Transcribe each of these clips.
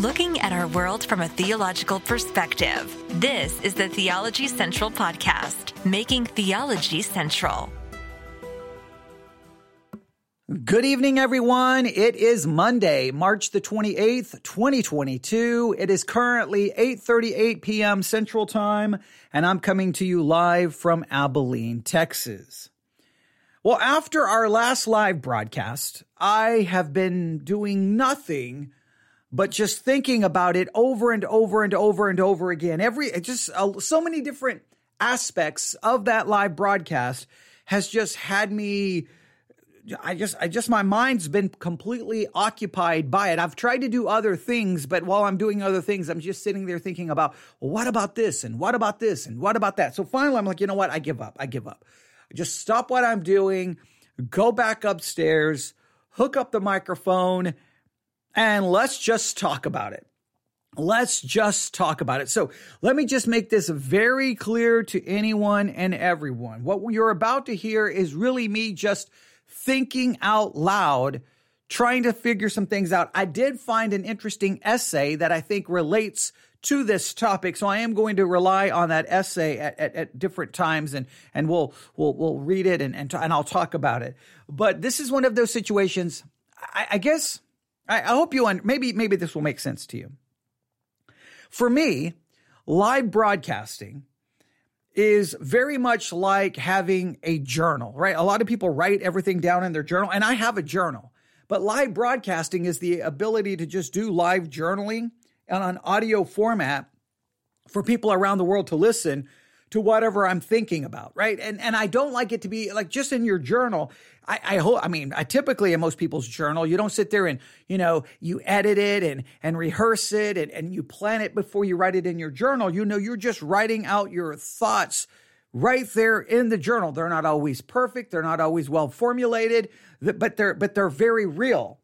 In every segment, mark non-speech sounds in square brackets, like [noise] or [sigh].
looking at our world from a theological perspective. This is the Theology Central Podcast, making theology central. Good evening, everyone. It is Monday, March the 28th, 2022. It is currently 8.38 p.m. Central Time, and I'm coming to you live from Abilene, Texas. Well, after our last live broadcast, I have been doing nothing but just thinking about it over and over and over and over again. Every just uh, so many different aspects of that live broadcast has just had me I just I just my mind's been completely occupied by it. I've tried to do other things, but while I'm doing other things, I'm just sitting there thinking about, well, what about this and what about this and what about that? So finally I'm like, you know what? I give up. I give up. I Just stop what I'm doing, go back upstairs, hook up the microphone and let's just talk about it. Let's just talk about it. So let me just make this very clear to anyone and everyone. What you're about to hear is really me just thinking out loud, trying to figure some things out. I did find an interesting essay that I think relates to this topic. So I am going to rely on that essay at, at, at different times and, and we'll, we'll, we'll read it and, and, and I'll talk about it. But this is one of those situations, I, I guess I, I hope you, un- maybe, maybe this will make sense to you. For me, live broadcasting is very much like having a journal, right? A lot of people write everything down in their journal, and I have a journal. But live broadcasting is the ability to just do live journaling on an audio format for people around the world to listen to whatever I'm thinking about, right? And and I don't like it to be like just in your journal. I, I hope I mean I typically in most people's journal, you don't sit there and, you know, you edit it and and rehearse it and, and you plan it before you write it in your journal. You know, you're just writing out your thoughts right there in the journal. They're not always perfect, they're not always well formulated, but they're but they're very real.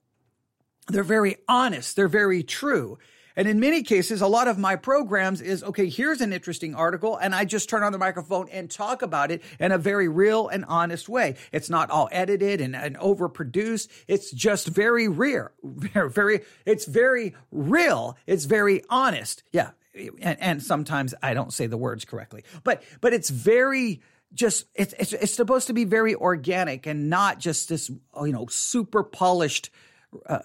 They're very honest, they're very true. And in many cases, a lot of my programs is okay, here's an interesting article, and I just turn on the microphone and talk about it in a very real and honest way. It's not all edited and, and overproduced. It's just very real, [laughs] very, it's very real. It's very honest. Yeah. And, and sometimes I don't say the words correctly, but, but it's very, just it's, it's it's supposed to be very organic and not just this you know super polished uh,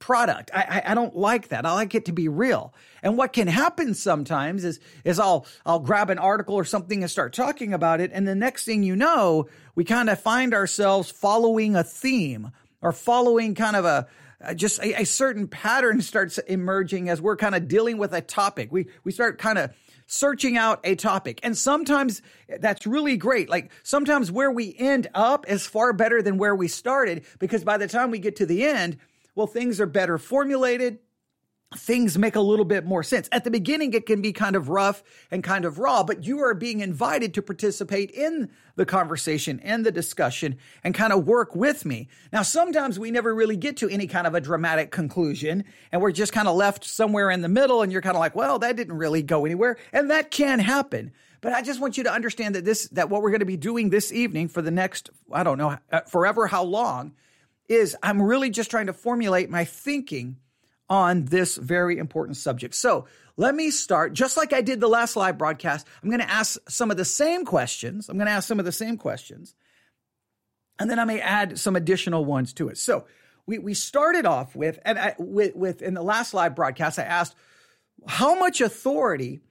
product. I, I, I don't like that. I like it to be real. And what can happen sometimes is is I'll I'll grab an article or something and start talking about it, and the next thing you know, we kind of find ourselves following a theme or following kind of a just a, a certain pattern [laughs] starts emerging as we're kind of dealing with a topic. We we start kind of searching out a topic. And sometimes that's really great. Like sometimes where we end up is far better than where we started because by the time we get to the end, well, things are better formulated. Things make a little bit more sense. At the beginning, it can be kind of rough and kind of raw, but you are being invited to participate in the conversation and the discussion and kind of work with me. Now, sometimes we never really get to any kind of a dramatic conclusion and we're just kind of left somewhere in the middle and you're kind of like, well, that didn't really go anywhere. And that can happen. But I just want you to understand that this, that what we're going to be doing this evening for the next, I don't know, uh, forever how long is I'm really just trying to formulate my thinking on this very important subject. So let me start, just like I did the last live broadcast. I'm going to ask some of the same questions. I'm going to ask some of the same questions. And then I may add some additional ones to it. So we, we started off with, and I, with, with, in the last live broadcast, I asked, how much authority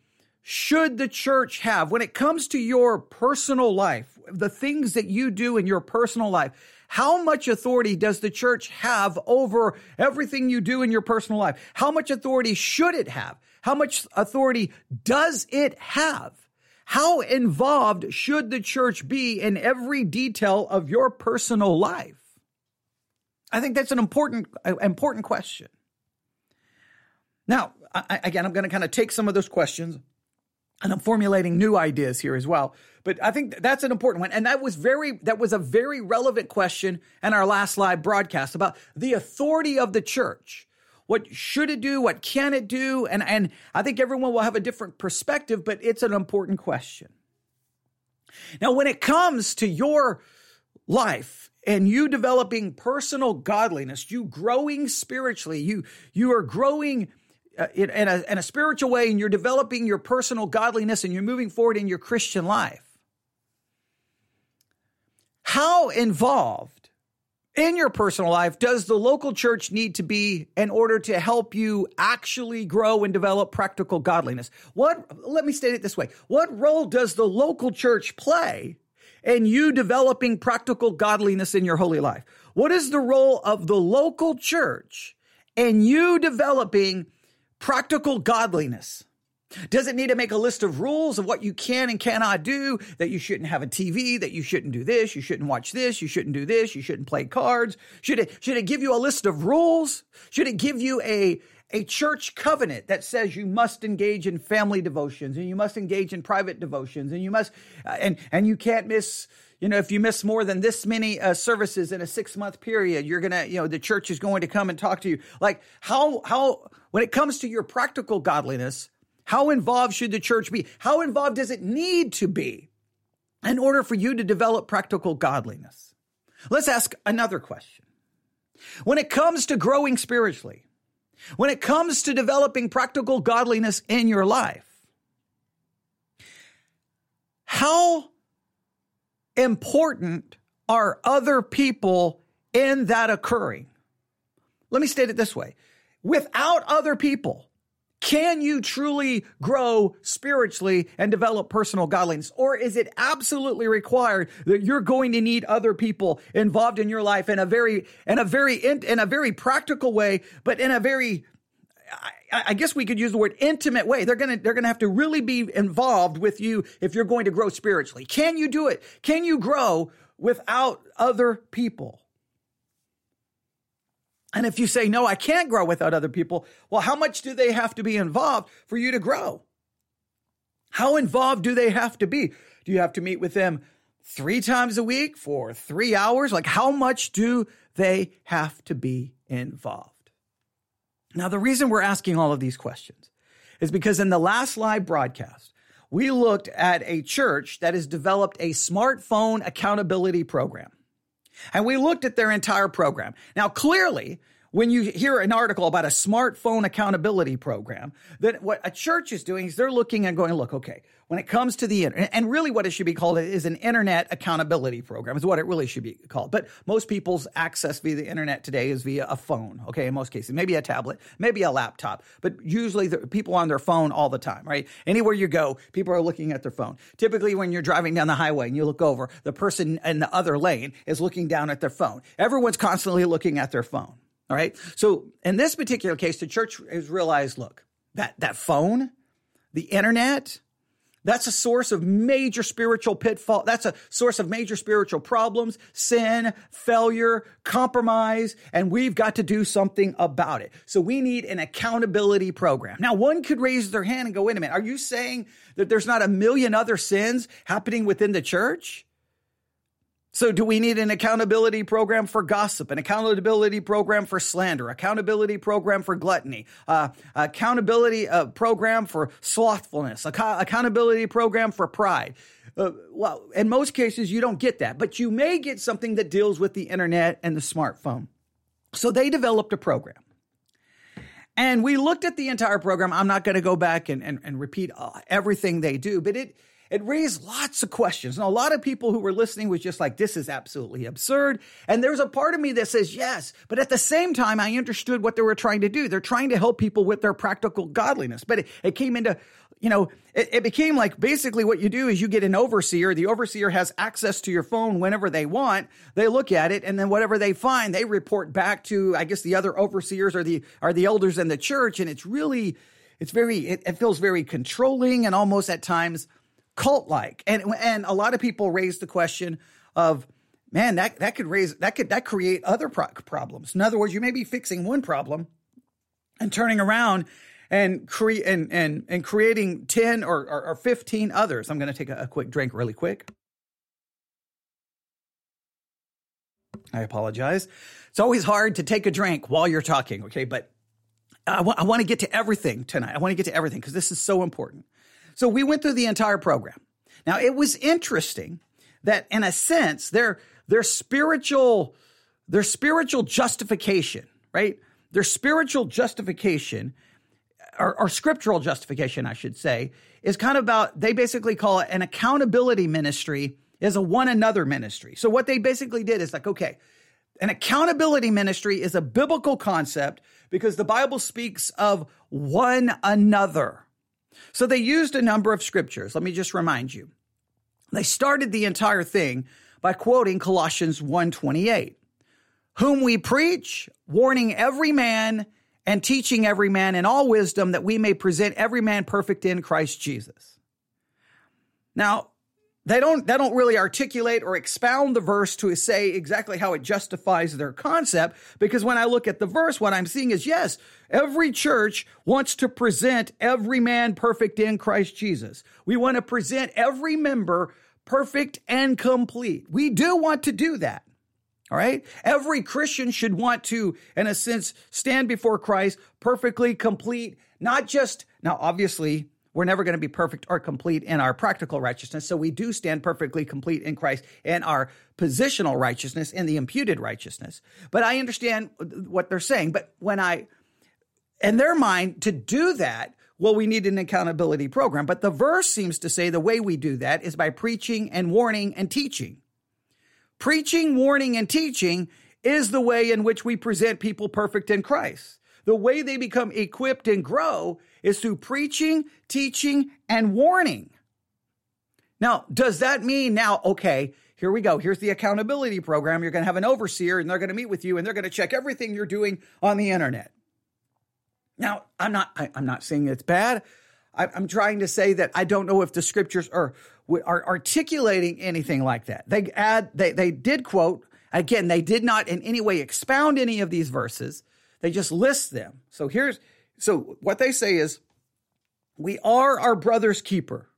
should the church have when it comes to your personal life, the things that you do in your personal life? How much authority does the church have over everything you do in your personal life? How much authority should it have? How much authority does it have? How involved should the church be in every detail of your personal life? I think that's an important, important question. Now, I, again, I'm going to kind of take some of those questions and I'm formulating new ideas here as well. But I think that's an important one. And that was very, that was a very relevant question in our last live broadcast about the authority of the church. What should it do? What can it do? And, and I think everyone will have a different perspective, but it's an important question. Now, when it comes to your life and you developing personal godliness, you growing spiritually, you, you are growing uh, in, in, a, in a spiritual way and you're developing your personal godliness and you're moving forward in your Christian life, how involved in your personal life does the local church need to be in order to help you actually grow and develop practical godliness? What, let me state it this way. What role does the local church play in you developing practical godliness in your holy life? What is the role of the local church in you developing practical godliness? Does it need to make a list of rules of what you can and cannot do? That you shouldn't have a TV, that you shouldn't do this, you shouldn't watch this, you shouldn't do this, you shouldn't play cards? Should it, should it give you a list of rules? Should it give you a, a church covenant that says you must engage in family devotions and you must engage in private devotions and you must, uh, and, and you can't miss, you know, if you miss more than this many uh, services in a six month period, you're going to, you know, the church is going to come and talk to you. Like how, how, when it comes to your practical godliness, how involved should the church be? How involved does it need to be in order for you to develop practical godliness? Let's ask another question. When it comes to growing spiritually, when it comes to developing practical godliness in your life, how important are other people in that occurring? Let me state it this way. Without other people, can you truly grow spiritually and develop personal godliness? Or is it absolutely required that you're going to need other people involved in your life in a very, in a very, in, in a very practical way, but in a very, I, I guess we could use the word intimate way. They're gonna, they're gonna have to really be involved with you if you're going to grow spiritually. Can you do it? Can you grow without other people? And if you say, no, I can't grow without other people, well, how much do they have to be involved for you to grow? How involved do they have to be? Do you have to meet with them three times a week for three hours? Like, how much do they have to be involved? Now, the reason we're asking all of these questions is because in the last live broadcast, we looked at a church that has developed a smartphone accountability program. And we looked at their entire program. Now, clearly, when you hear an article about a smartphone accountability program, that what a church is doing is they're looking and going, look, okay, when it comes to the internet, and really what it should be called is an internet accountability program is what it really should be called. But most people's access via the internet today is via a phone, okay, in most cases, maybe a tablet, maybe a laptop, but usually the people on their phone all the time, right? Anywhere you go, people are looking at their phone. Typically when you're driving down the highway and you look over, the person in the other lane is looking down at their phone. Everyone's constantly looking at their phone. All right. So in this particular case, the church has realized, look, that, that phone, the internet, that's a source of major spiritual pitfall. That's a source of major spiritual problems, sin, failure, compromise, and we've got to do something about it. So we need an accountability program. Now, one could raise their hand and go, wait a minute, are you saying that there's not a million other sins happening within the church? So, do we need an accountability program for gossip, an accountability program for slander, accountability program for gluttony, uh, accountability uh, program for slothfulness, accountability program for pride? Uh, well, in most cases, you don't get that, but you may get something that deals with the internet and the smartphone. So, they developed a program. And we looked at the entire program. I'm not going to go back and, and, and repeat uh, everything they do, but it it raised lots of questions. And a lot of people who were listening was just like, this is absolutely absurd. And there's a part of me that says yes. But at the same time, I understood what they were trying to do. They're trying to help people with their practical godliness. But it, it came into, you know, it, it became like basically what you do is you get an overseer. The overseer has access to your phone whenever they want. They look at it and then whatever they find, they report back to, I guess, the other overseers or the, are the elders in the church. And it's really, it's very, it, it feels very controlling and almost at times, cult like. And and a lot of people raise the question of man that that could raise that could that create other pro- problems. In other words, you may be fixing one problem and turning around and create and and and creating 10 or, or, or 15 others. I'm going to take a, a quick drink really quick. I apologize. It's always hard to take a drink while you're talking, okay? But I, I want to get to everything tonight. I want to get to everything because this is so important. So we went through the entire program. Now it was interesting that in a sense, their, their spiritual, their spiritual justification, right? Their spiritual justification or, or scriptural justification, I should say, is kind of about, they basically call it an accountability ministry is a one another ministry. So what they basically did is like, okay, an accountability ministry is a biblical concept because the Bible speaks of one another. So they used a number of scriptures. Let me just remind you. They started the entire thing by quoting Colossians 1:28, whom we preach, warning every man and teaching every man in all wisdom that we may present every man perfect in Christ Jesus. Now, they don't they don't really articulate or expound the verse to say exactly how it justifies their concept because when I look at the verse what I'm seeing is yes every church wants to present every man perfect in Christ Jesus. We want to present every member perfect and complete. We do want to do that. All right? Every Christian should want to in a sense stand before Christ perfectly complete not just now obviously we're never going to be perfect or complete in our practical righteousness. So we do stand perfectly complete in Christ and our positional righteousness and the imputed righteousness. But I understand what they're saying. But when I, in their mind, to do that, well, we need an accountability program. But the verse seems to say the way we do that is by preaching and warning and teaching. Preaching, warning, and teaching is the way in which we present people perfect in Christ. The way they become equipped and grow is through preaching, teaching, and warning. Now, does that mean now, okay, here we go. Here's the accountability program. You're going to have an overseer and they're going to meet with you and they're going to check everything you're doing on the internet. Now, I'm not, I, am not saying it's bad. I, I'm trying to say that I don't know if the scriptures are, are articulating anything like that. They add, they, they did quote, again, they did not in any way expound any of these verses. They just list them. So here's, so what they say is, we are our brother's keeper.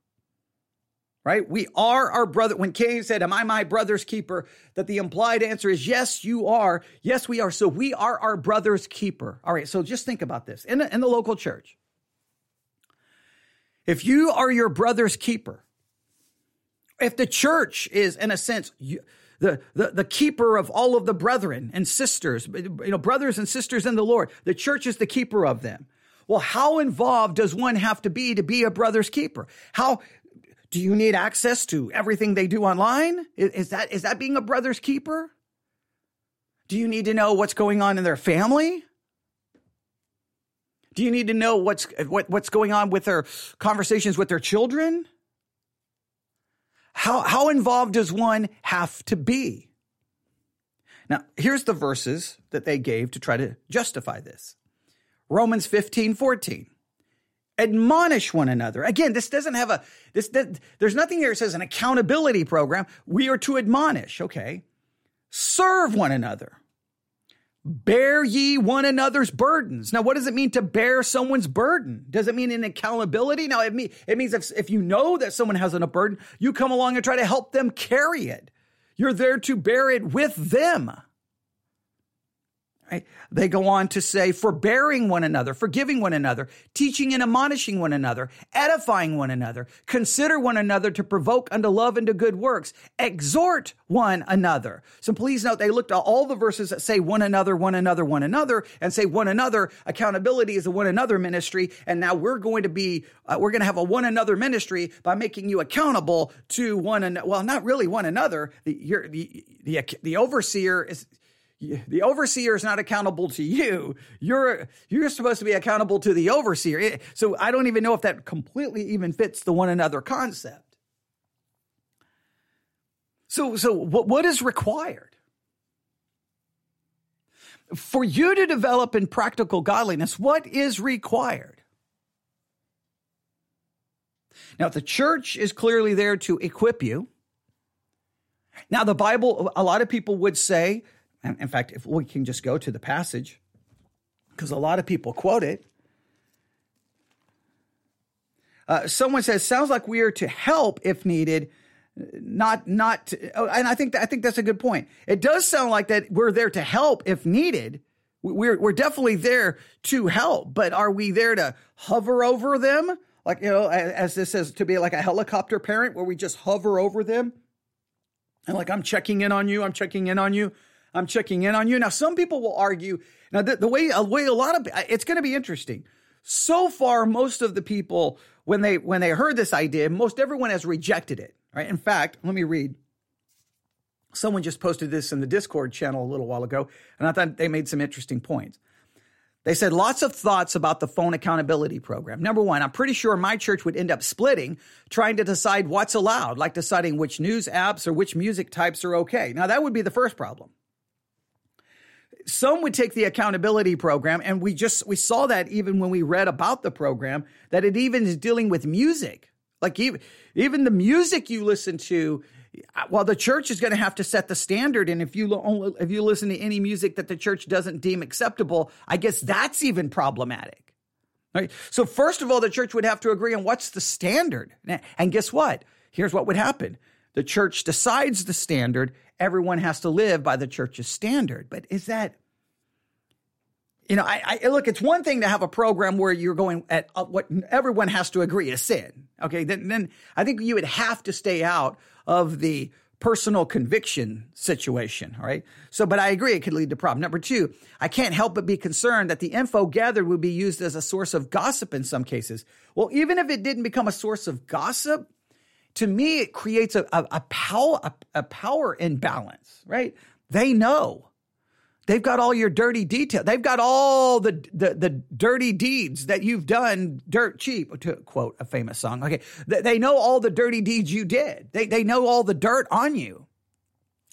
Right? We are our brother. When Cain said, Am I my brother's keeper? That the implied answer is, Yes, you are. Yes, we are. So we are our brother's keeper. All right. So just think about this in the, in the local church. If you are your brother's keeper, if the church is, in a sense, you, the, the, the keeper of all of the brethren and sisters, you know, brothers and sisters in the Lord, the church is the keeper of them. Well, how involved does one have to be to be a brother's keeper? How do you need access to everything they do online? Is, is that is that being a brother's keeper? Do you need to know what's going on in their family? Do you need to know what's what, what's going on with their conversations with their children? How how involved does one have to be? Now, here's the verses that they gave to try to justify this. Romans 15, 14. Admonish one another. Again, this doesn't have a, this, there's nothing here that says an accountability program. We are to admonish, okay? Serve one another. Bear ye one another's burdens. Now, what does it mean to bear someone's burden? Does it mean an accountability? Now, it, mean, it means if, if you know that someone has a burden, you come along and try to help them carry it. You're there to bear it with them. They go on to say, forbearing one another, forgiving one another, teaching and admonishing one another, edifying one another, consider one another to provoke unto love and to good works, exhort one another. So please note, they looked at all the verses that say one another, one another, one another, and say one another. Accountability is a one another ministry. And now we're going to be, uh, we're going to have a one another ministry by making you accountable to one another. Well, not really one another. The, the, the, the overseer is, the overseer is not accountable to you. You're you're supposed to be accountable to the overseer. So I don't even know if that completely even fits the one another concept. So so what, what is required? For you to develop in practical godliness, what is required? Now, the church is clearly there to equip you. Now, the Bible, a lot of people would say in fact, if we can just go to the passage, because a lot of people quote it. Uh, someone says, "Sounds like we are to help if needed, not not." To, oh, and I think that, I think that's a good point. It does sound like that we're there to help if needed. We're we're definitely there to help, but are we there to hover over them? Like you know, as, as this says, to be like a helicopter parent, where we just hover over them, and like I'm checking in on you, I'm checking in on you. I'm checking in on you. Now, some people will argue. Now, the, the way, the way a lot of it's going to be interesting. so far, most of the people, when they when they heard this idea, most everyone has rejected it. Right. In fact, let me read. Someone just posted this in the Discord channel a little while ago, and I thought they made some interesting points. They said lots of thoughts about the phone accountability program. Number one, I'm pretty sure my church would end up splitting, trying to decide what's allowed, like deciding which news apps or which music types are okay. Now, that would be the first problem. Some would take the accountability program, and we just we saw that even when we read about the program, that it even is dealing with music. Like even even the music you listen to uh, well, the church is going to have to set the standard, and if you only, if you listen to any music that the church doesn't deem acceptable, I guess that's even problematic. Right? So first of all, the church would have to agree on what's the standard, and guess what? Here's what would happen: the church decides the standard. Everyone has to live by the church's standard. But is that you know, I, I, look. It's one thing to have a program where you're going at uh, what everyone has to agree is sin. Okay, then, then I think you would have to stay out of the personal conviction situation. All right. So, but I agree it could lead to problem. Number two, I can't help but be concerned that the info gathered would be used as a source of gossip in some cases. Well, even if it didn't become a source of gossip, to me, it creates a, a, a power, a, a power imbalance, right? They know They've got all your dirty detail. They've got all the, the, the dirty deeds that you've done dirt cheap, to quote a famous song. Okay. They know all the dirty deeds you did. They, they know all the dirt on you.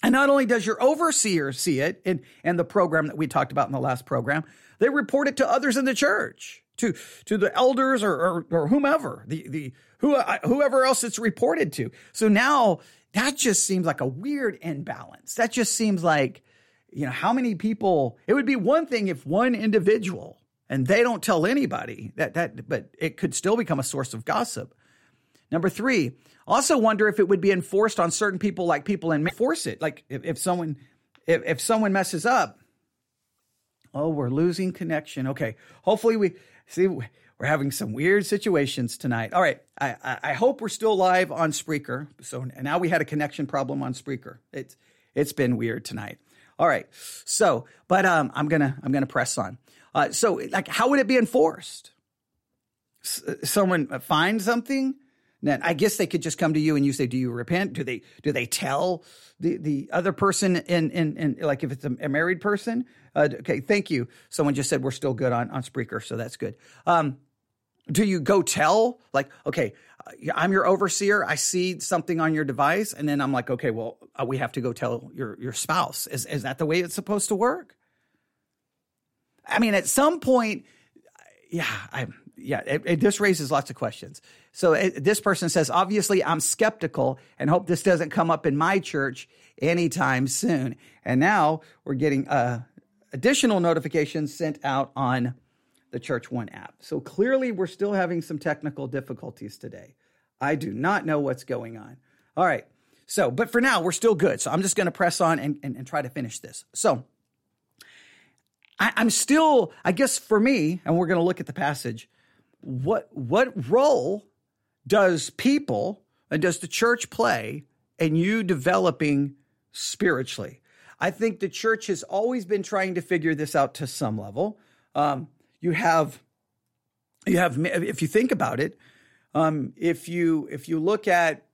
And not only does your overseer see it in, in the program that we talked about in the last program, they report it to others in the church, to, to the elders or, or, or whomever, the, the, who, uh, whoever else it's reported to. So now that just seems like a weird imbalance. That just seems like, you know, how many people, it would be one thing if one individual and they don't tell anybody that, that, but it could still become a source of gossip. Number three, also wonder if it would be enforced on certain people, like people and force it. Like if, if someone, if, if someone messes up, oh, we're losing connection. Okay. Hopefully we see we're having some weird situations tonight. All right. I, I, I hope we're still live on Spreaker. So now we had a connection problem on Spreaker. It's, it's been weird tonight. All right. So, but um, I'm gonna I'm gonna press on. Uh, so, like, how would it be enforced? S- someone find something, then I guess they could just come to you and you say, "Do you repent?" Do they do they tell the the other person in in, in like if it's a, married person? Uh, okay, thank you. Someone just said we're still good on on Spreaker, so that's good. Um, do you go tell like okay i'm your overseer i see something on your device and then i'm like okay well uh, we have to go tell your your spouse is is that the way it's supposed to work i mean at some point yeah i yeah it, it this raises lots of questions so it, this person says obviously i'm skeptical and hope this doesn't come up in my church anytime soon and now we're getting uh additional notifications sent out on the Church One app. So clearly, we're still having some technical difficulties today. I do not know what's going on. All right. So, but for now, we're still good. So I'm just going to press on and, and, and, try to finish this. So I, I'm still, I guess for me, and we're going to look at the passage, what, what role does people and does the church play in you developing spiritually? I think the church has always been trying to figure this out to some level. Um, you have you have if you think about it um, if you if you look at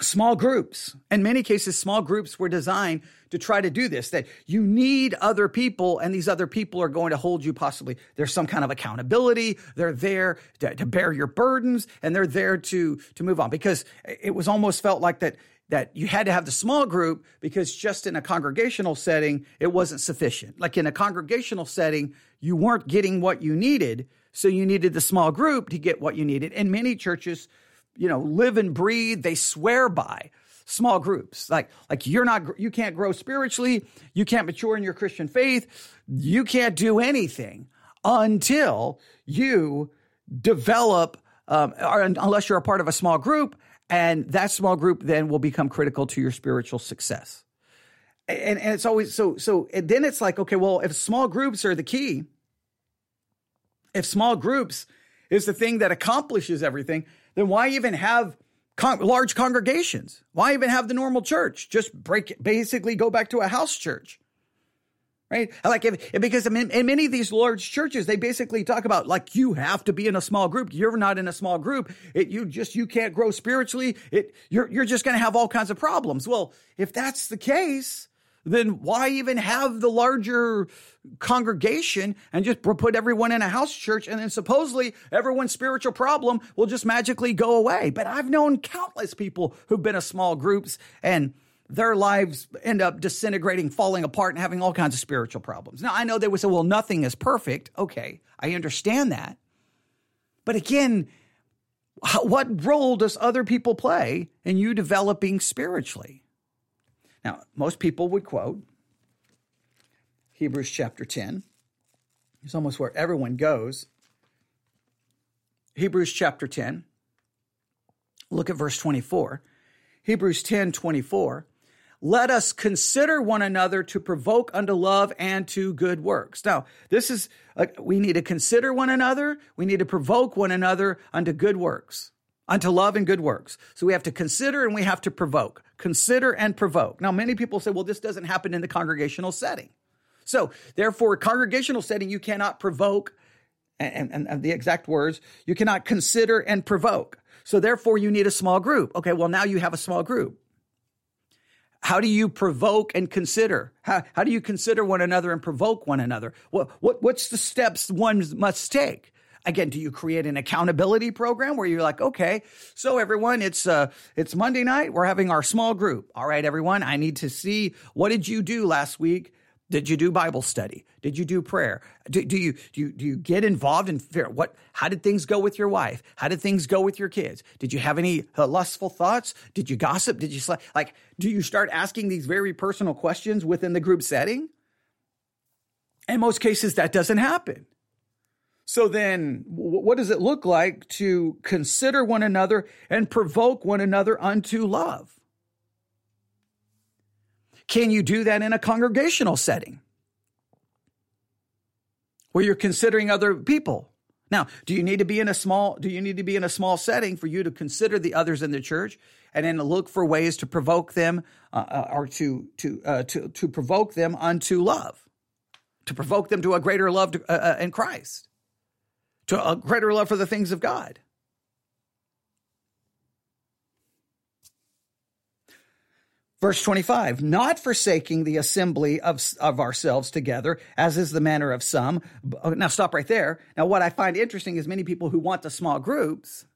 small groups in many cases small groups were designed to try to do this that you need other people and these other people are going to hold you possibly there's some kind of accountability they're there to, to bear your burdens and they're there to to move on because it was almost felt like that that you had to have the small group because just in a congregational setting, it wasn't sufficient. Like in a congregational setting, you weren't getting what you needed. So you needed the small group to get what you needed. And many churches, you know, live and breathe, they swear by small groups. Like, like you're not, you can't grow spiritually. You can't mature in your Christian faith. You can't do anything until you develop, um, or unless you're a part of a small group and that small group then will become critical to your spiritual success. And, and it's always so, so then it's like, okay, well, if small groups are the key, if small groups is the thing that accomplishes everything, then why even have con- large congregations? Why even have the normal church? Just break, basically go back to a house church. right? Like if, because in, in, many of these large churches, they basically talk about like you have to be in a small group. You're not in a small group. It, you just you can't grow spiritually. It you're you're just going to have all kinds of problems. Well, if that's the case, then why even have the larger congregation and just put everyone in a house church and then supposedly everyone's spiritual problem will just magically go away? But I've known countless people who've been in small groups and their lives end up disintegrating, falling apart, and having all kinds of spiritual problems. Now, I know they would say, well, nothing is perfect. Okay, I understand that. But again, what role does other people play in you developing spiritually? Now, most people would quote Hebrews chapter 10. It's almost where everyone goes. Hebrews chapter 10. Look at verse 24. Hebrews 10 24 let us consider one another to provoke unto love and to good works. Now, this is, uh, we need to consider one another. We need to provoke one another unto good works, unto love and good works. So we have to consider and we have to provoke. Consider and provoke. Now, many people say, well, this doesn't happen in the congregational setting. So, therefore, congregational setting, you cannot provoke, and, and, and the exact words, you cannot consider and provoke. So, therefore, you need a small group. Okay, well, now you have a small group. How do you provoke and consider? How, how do you consider one another and provoke one another? What, what, what's the steps one must take? Again, do you create an accountability program where you're like, okay, so everyone, it's uh, it's Monday night. We're having our small group. All right, everyone, I need to see what did you do last week did you do Bible study? Did you do prayer? Do, do, you do you do you get involved in fear? What? How did things go with your wife? How did things go with your kids? Did you have any uh, lustful thoughts? Did you gossip? Did you like? Do you start asking these very personal questions within the group setting? In most cases, that doesn't happen. So then, what does it look like to consider one another and provoke one another unto love? Can you do that in a congregational setting where you're considering other people? Now, do you need to be in a small do you need to be in a small setting for you to consider the others in the church and then look for ways to provoke them uh, uh or to to uh, to to provoke them unto love, to provoke them to a greater love to, uh, uh in Christ, to a greater love for the things of God? Verse 25, not forsaking the assembly of, of ourselves together, as is the manner of some. Now, stop right there. Now, what I find interesting is many people who want the small groups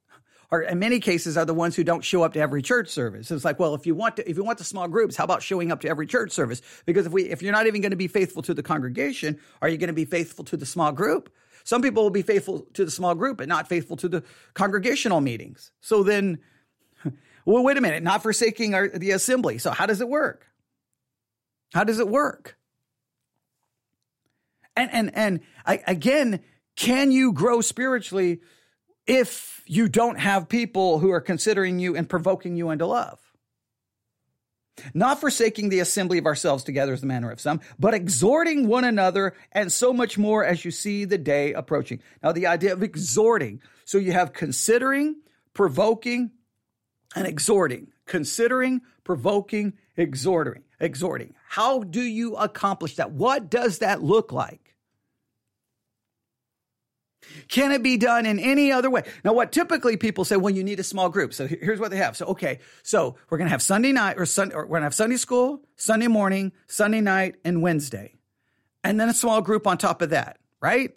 are, in many cases, are the ones who don't show up to every church service. It's like, well, if you want to, if you want the small groups, how about showing up to every church service? Because if we, if you're not even going to be faithful to the congregation, are you going to be faithful to the small group? Some people will be faithful to the small group, and not faithful to the congregational meetings. So then, [laughs] well, wait a minute, not forsaking our, the assembly. So how does it work? How does it work? And and and I, again, can you grow spiritually if you don't have people who are considering you and provoking you into love? Not forsaking the assembly of ourselves together as the manner of some, but exhorting one another, and so much more as you see the day approaching. Now, the idea of exhorting. So you have considering, provoking, and exhorting, considering, provoking, exhorting, exhorting. How do you accomplish that? What does that look like? Can it be done in any other way? Now, what typically people say, well, you need a small group. So here's what they have. So, okay, so we're going to have Sunday night or, Sunday, or we're going to have Sunday school, Sunday morning, Sunday night, and Wednesday. And then a small group on top of that, right?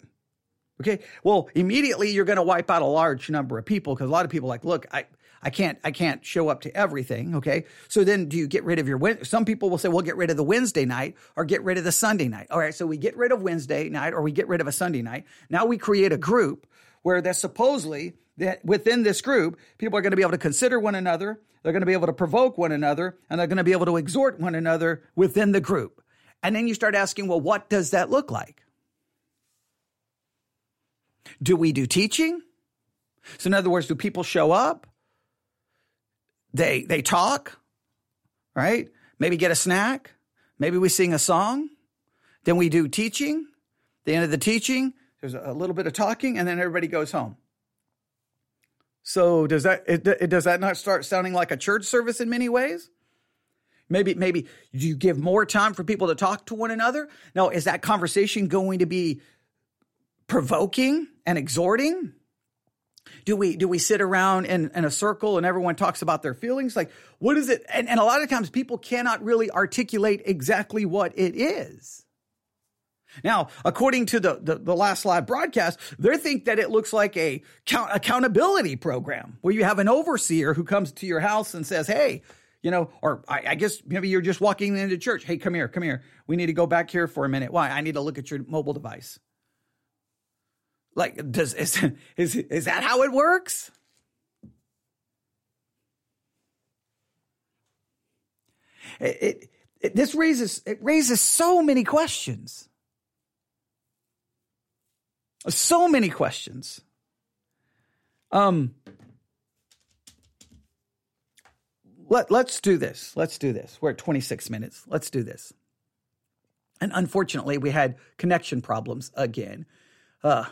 Okay. Well, immediately you're going to wipe out a large number of people because a lot of people like, look, I, I can't I can't show up to everything. Okay, so then do you get rid of your? Some people will say, "Well, get rid of the Wednesday night or get rid of the Sunday night." All right, so we get rid of Wednesday night or we get rid of a Sunday night. Now we create a group where that's supposedly that within this group, people are going to be able to consider one another. They're going to be able to provoke one another, and they're going to be able to exhort one another within the group. And then you start asking, well, what does that look like? Do we do teaching? So, in other words, do people show up? They they talk, right? Maybe get a snack. Maybe we sing a song. Then we do teaching. The end of the teaching, there's a little bit of talking, and then everybody goes home. So does that it, it, does that not start sounding like a church service in many ways? Maybe, maybe you give more time for people to talk to one another. Now, is that conversation going to be provoking and exhorting? Do we do we sit around in, in a circle and everyone talks about their feelings? Like, what is it? And, and a lot of times people cannot really articulate exactly what it is. Now, according to the, the, the, last live broadcast, they think that it looks like a count, accountability program where you have an overseer who comes to your house and says, Hey, you know, or I, I, guess maybe you're just walking into church. Hey, come here, come here. We need to go back here for a minute. Why? I need to look at your mobile device. Like, does is [laughs] is is that how it works? It, it, it this raises it raises so many questions. So many questions. Um, let, let's do this. Let's do this. We're at 26 minutes. Let's do this. And unfortunately, we had connection problems again, uh,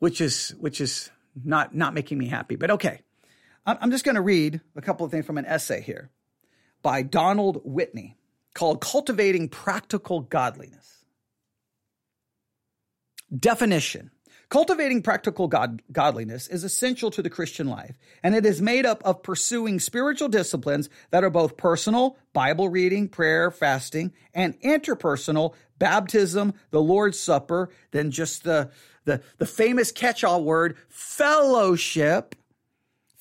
which is which is not not making me happy. But okay, I'm just going to read a couple of things from an essay here by Donald Whitney called "Cultivating Practical Godliness." Definition Cultivating practical God, godliness is essential to the Christian life, and it is made up of pursuing spiritual disciplines that are both personal, Bible reading, prayer, fasting, and interpersonal, baptism, the Lord's Supper, then just the, the, the famous catch-all word, fellowship,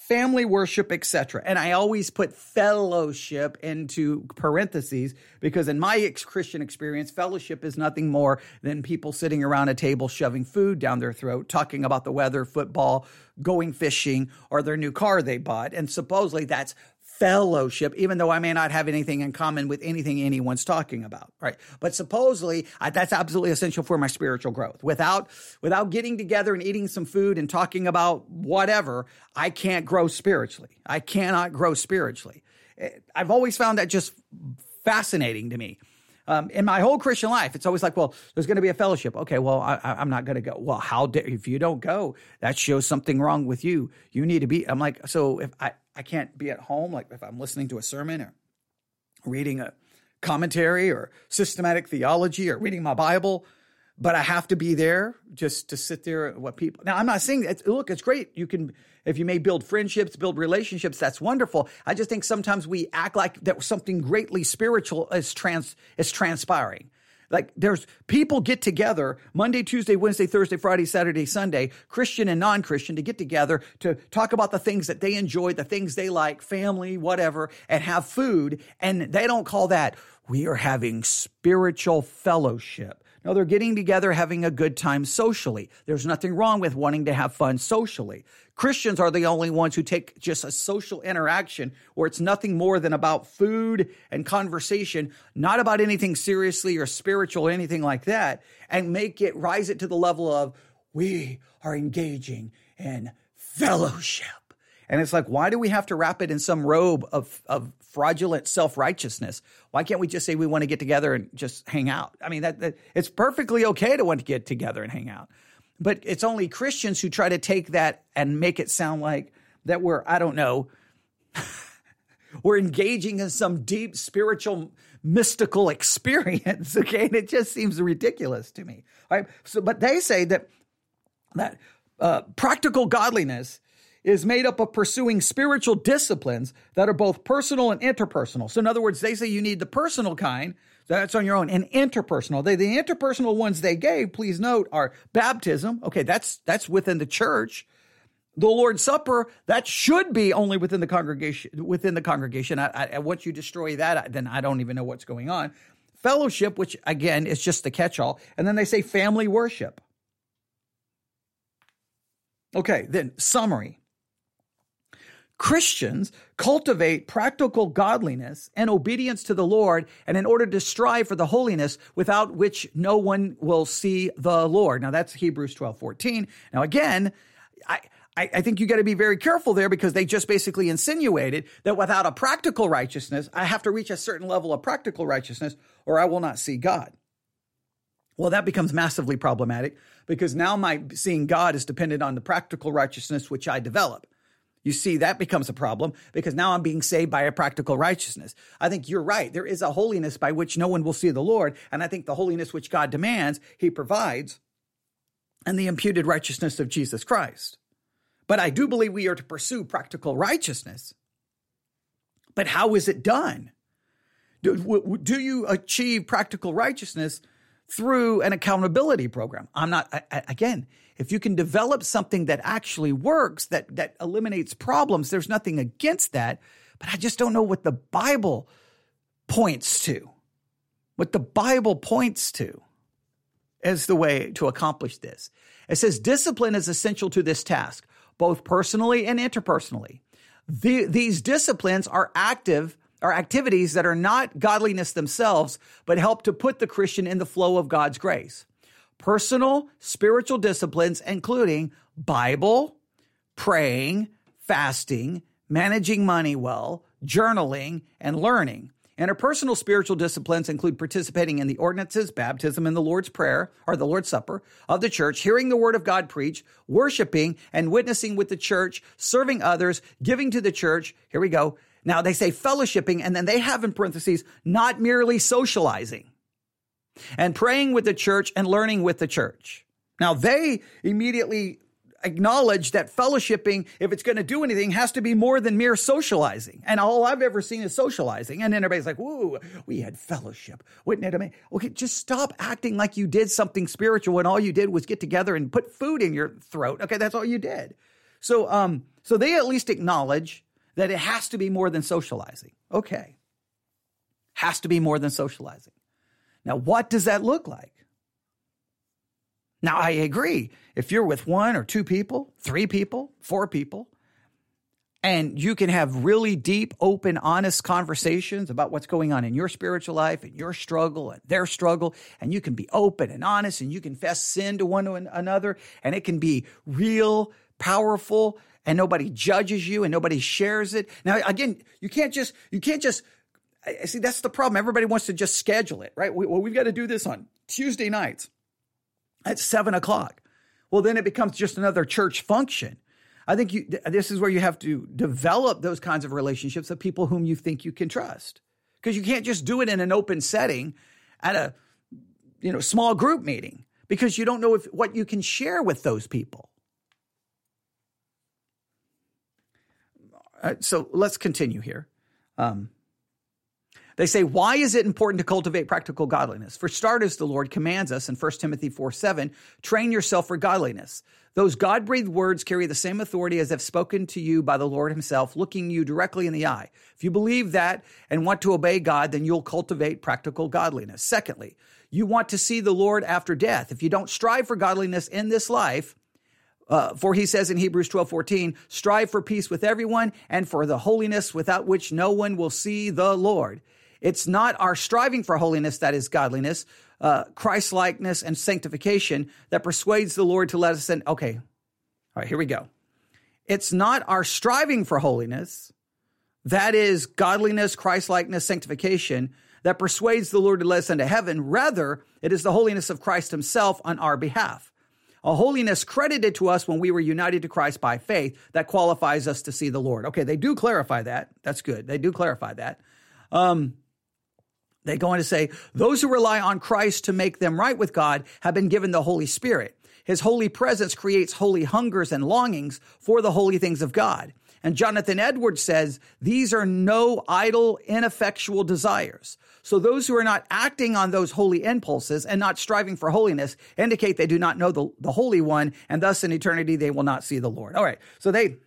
family worship, etc. And I always put fellowship into parentheses because in my ex- Christian experience, fellowship is nothing more than people sitting around a table shoving food down their throat, talking about the weather, football, going fishing, or their new car they bought. And supposedly that's fellowship, even though I may not have anything in common with anything anyone's talking about, right? But supposedly I, that's absolutely essential for my spiritual growth. Without, without getting together and eating some food and talking about whatever, I can't grow spiritually. I cannot grow spiritually. Eh, I've always found that just fascinating to me. Um, in my whole Christian life, it's always like, well, there's going to be a fellowship. Okay, well, I, am not going to go. Well, how dare if you don't go, that shows something wrong with you. You need to be. I'm like, so if I I can't be at home, like if I'm listening to a sermon or reading a commentary or systematic theology or reading my Bible, but I have to be there just to sit there. What people now? I'm not saying that. Look, it's great. You can if you may build friendships, build relationships. That's wonderful. I just think sometimes we act like that something greatly spiritual is trans is transpiring. Like there's people get together Monday, Tuesday, Wednesday, Thursday, Friday, Saturday, Sunday, Christian and non-Christian to get together to talk about the things that they enjoy, the things they like, family, whatever, and have food. And they don't call that we are having spiritual fellowship. They're getting together, having a good time socially. There's nothing wrong with wanting to have fun socially. Christians are the only ones who take just a social interaction where it's nothing more than about food and conversation, not about anything seriously or spiritual or anything like that, and make it rise it to the level of we are engaging in fellowship. And it's like, why do we have to wrap it in some robe of, of fraudulent self righteousness? Why can't we just say we want to get together and just hang out? I mean, that, that, it's perfectly okay to want to get together and hang out. But it's only Christians who try to take that and make it sound like that we're, I don't know, [laughs] we're engaging in some deep spiritual mystical experience. [laughs] Okay. And it just seems ridiculous to me. All right. So, but they say that, that uh, practical godliness is made up of pursuing spiritual disciplines that are both personal and interpersonal. So, in other words, they say you need the personal kind, that's on your own, and interpersonal. They, the interpersonal ones they gave, please note, are baptism. Okay, that's that's within the church. The Lord's Supper, that should be only within the congregation. Within the congregation, I, I, once you destroy that, then I don't even know what's going on. Fellowship, which again is just the catch-all, and then they say family worship. Okay, then summary. Christians cultivate practical godliness and obedience to the Lord, and in order to strive for the holiness without which no one will see the Lord. Now that's Hebrews 12, 14. Now again, I, I, think you got to be very careful there because they just basically insinuated that without a practical righteousness, I have to reach a certain level of practical righteousness or I will not see God. Well, that becomes massively problematic because now my seeing God is dependent on the practical righteousness which I develop. You see, that becomes a problem because now I'm being saved by a practical righteousness. I think you're right. There is a holiness by which no one will see the Lord. And I think the holiness which God demands, he provides, and the imputed righteousness of Jesus Christ. But I do believe we are to pursue practical righteousness. But how is it done? Do, do you achieve practical righteousness through an accountability program? I'm not, I, again, if you can develop something that actually works, that, that eliminates problems, there's nothing against that. But I just don't know what the Bible points to. What the Bible points to as the way to accomplish this. It says discipline is essential to this task, both personally and interpersonally. The, these disciplines are active are activities that are not godliness themselves, but help to put the Christian in the flow of God's grace personal spiritual disciplines, including Bible, praying, fasting, managing money well, journaling, and learning. Interpersonal spiritual disciplines include participating in the ordinances, baptism, and the Lord's Prayer, or the Lord's Supper of the church, hearing the word of God preached, worshiping and witnessing with the church, serving others, giving to the church. Here we go. Now they say fellowshipping, and then they have in parentheses, not merely socializing and praying with the church and learning with the church. Now, they immediately acknowledge that fellowshipping, if it's going to do anything, has to be more than mere socializing. And all I've ever seen is socializing. And then everybody's like, whoa, we had fellowship. Wouldn't it amazing? Okay, just stop acting like you did something spiritual when all you did was get together and put food in your throat. Okay, that's all you did. So, um, so they at least acknowledge that it has to be more than socializing. Okay. Has to be more than socializing. Now, what does that look like? Now, I agree. If you're with one or two people, three people, four people, and you can have really deep, open, honest conversations about what's going on in your spiritual life and your struggle and their struggle, and you can be open and honest and you confess sin to one another, and it can be real, powerful, and nobody judges you and nobody shares it. Now, again, you can't just, you can't just I see that's the problem. Everybody wants to just schedule it, right? We, well, we've got to do this on Tuesday nights at seven o'clock. Well, then it becomes just another church function. I think you, this is where you have to develop those kinds of relationships of people whom you think you can trust, because you can't just do it in an open setting at a you know small group meeting because you don't know if what you can share with those people. Uh, so let's continue here. Um, they say, why is it important to cultivate practical godliness? For starters, the Lord commands us in 1 Timothy 4 7, train yourself for godliness. Those God breathed words carry the same authority as if spoken to you by the Lord Himself, looking you directly in the eye. If you believe that and want to obey God, then you'll cultivate practical godliness. Secondly, you want to see the Lord after death. If you don't strive for godliness in this life, uh, for he says in Hebrews 12 14, strive for peace with everyone and for the holiness without which no one will see the Lord. It's not our striving for holiness that is godliness, uh, Christ likeness and sanctification that persuades the Lord to let us in. Okay. All right, here we go. It's not our striving for holiness that is godliness, Christ likeness, sanctification that persuades the Lord to let us into heaven. Rather, it is the holiness of Christ himself on our behalf. A holiness credited to us when we were united to Christ by faith that qualifies us to see the Lord. Okay, they do clarify that. That's good. They do clarify that. Um, they go on to say, those who rely on Christ to make them right with God have been given the Holy Spirit. His holy presence creates holy hungers and longings for the holy things of God. And Jonathan Edwards says, these are no idle, ineffectual desires. So those who are not acting on those holy impulses and not striving for holiness indicate they do not know the, the Holy One, and thus in eternity they will not see the Lord. All right. So they,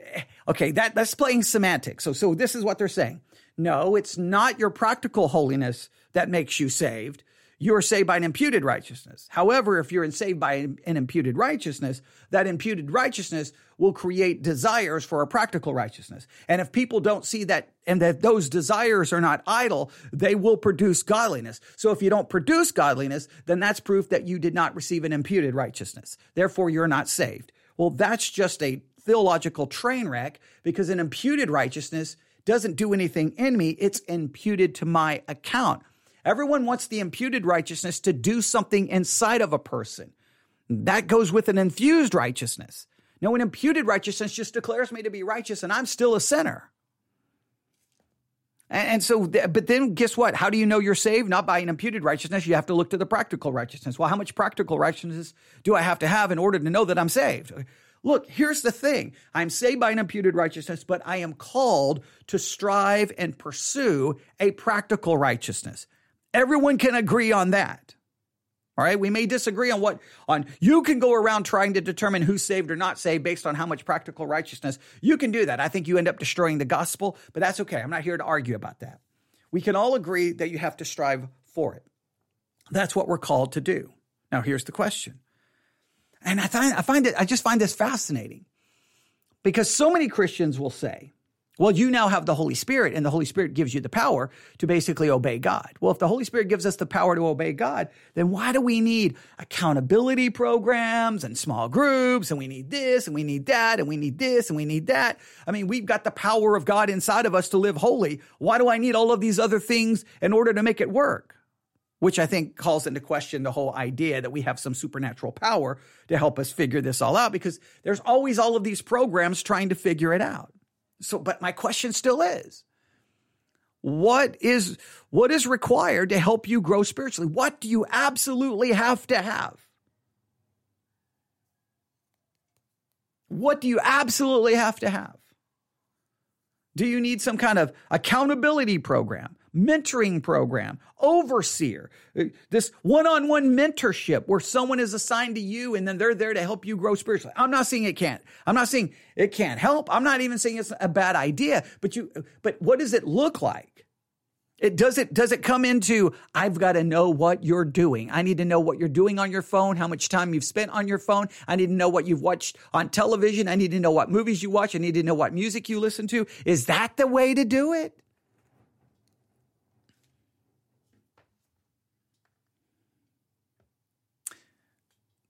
eh, okay, that, that's playing semantics. So, so this is what they're saying. No, it's not your practical holiness that makes you saved. You're saved by an imputed righteousness. However, if you're saved by an imputed righteousness, that imputed righteousness will create desires for a practical righteousness. And if people don't see that and that those desires are not idle, they will produce godliness. So if you don't produce godliness, then that's proof that you did not receive an imputed righteousness. Therefore, you're not saved. Well, that's just a theological train wreck because an imputed righteousness doesn't do anything in me, it's imputed to my account. Everyone wants the imputed righteousness to do something inside of a person. That goes with an infused righteousness. No, an imputed righteousness just declares me to be righteous and I'm still a sinner. And, so, but then guess what? How do you know you're saved? Not by an imputed righteousness. You have to look to the practical righteousness. Well, how much practical righteousness do I have to have in order to know that I'm saved? Look, here's the thing. I'm saved by an imputed righteousness, but I am called to strive and pursue a practical righteousness. Everyone can agree on that. All right. We may disagree on what, on you can go around trying to determine who's saved or not saved based on how much practical righteousness. You can do that. I think you end up destroying the gospel, but that's okay. I'm not here to argue about that. We can all agree that you have to strive for it. That's what we're called to do. Now, here's the question. And I find, I find it, I just find this fascinating because so many Christians will say, well, you now have the Holy Spirit, and the Holy Spirit gives you the power to basically obey God. Well, if the Holy Spirit gives us the power to obey God, then why do we need accountability programs and small groups, and we need this, and we need that, and we need this, and we need that? I mean, we've got the power of God inside of us to live holy. Why do I need all of these other things in order to make it work? Which I think calls into question the whole idea that we have some supernatural power to help us figure this all out, because there's always all of these programs trying to figure it out. So, but my question still is, what is what is required to help you grow spiritually? What do you absolutely have to have? What do you absolutely have to have? Do you need some kind of accountability program? Mentoring program, overseer, uh, this one on one mentorship where someone is assigned to you and then they're there to help you grow spiritually. I'm not saying it can't. I'm not saying it can't help. I'm not even saying it's a bad idea, but you, but what does it look like? It does it does it come into I've got to know what you're doing. I need to know what you're doing on your phone, how much time you've spent on your phone. I need to know what you've watched on television. I need to know what movies you watch. I need to know what music you listen to. Is that the way to do it?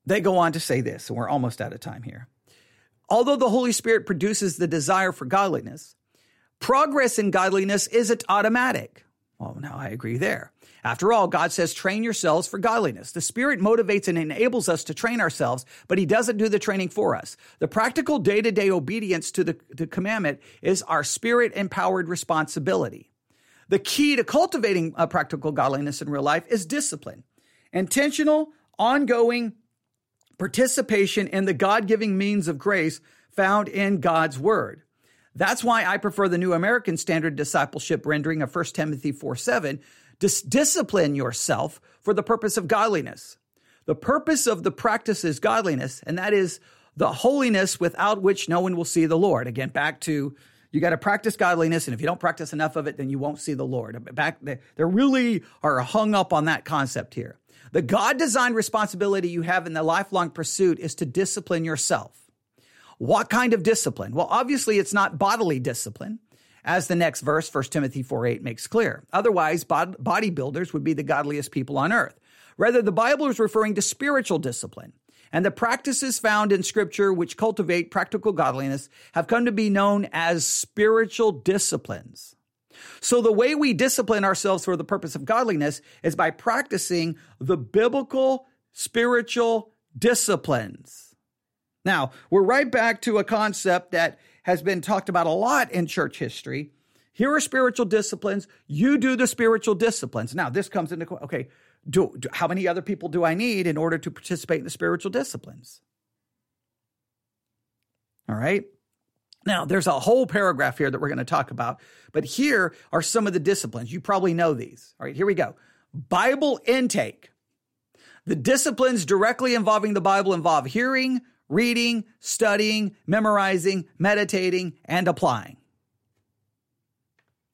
They go on to say this, and we're almost out of time here. Although the Holy Spirit produces the desire for godliness, progress in godliness isn't automatic. Well, now I agree there. After all, God says, train yourselves for godliness. The Spirit motivates and enables us to train ourselves, but He doesn't do the training for us. The practical day to day obedience to the, the commandment is our Spirit empowered responsibility. The key to cultivating practical godliness in real life is discipline, intentional, ongoing, participation in the God giving means of grace found in God's Word. That's why I prefer the New American Standard Discipleship rendering of 1 Timothy 4 7. Dis- discipline yourself for the purpose of godliness. The purpose of the practice is godliness, and that is the holiness without which no one will see the Lord. Again, back to you got to practice godliness, and if you don't practice enough of it, then you won't see the Lord. Back, they really are hung up on that concept here. The God designed responsibility you have in the lifelong pursuit is to discipline yourself. What kind of discipline? Well, obviously, it's not bodily discipline, as the next verse, 1 Timothy 4 8, makes clear. Otherwise, bod- bodybuilders would be the godliest people on earth. Rather, the Bible is referring to spiritual discipline. And the practices found in Scripture which cultivate practical godliness have come to be known as spiritual disciplines. So the way we discipline ourselves for the purpose of godliness is by practicing the biblical spiritual disciplines. Now, we're right back to a concept that has been talked about a lot in church history. Here are spiritual disciplines. You do the spiritual disciplines. Now, this comes into okay, do, do, how many other people do I need in order to participate in the spiritual disciplines? All right. Now, there's a whole paragraph here that we're going to talk about, but here are some of the disciplines. You probably know these. All right, here we go. Bible intake. The disciplines directly involving the Bible involve hearing, reading, studying, memorizing, meditating, and applying.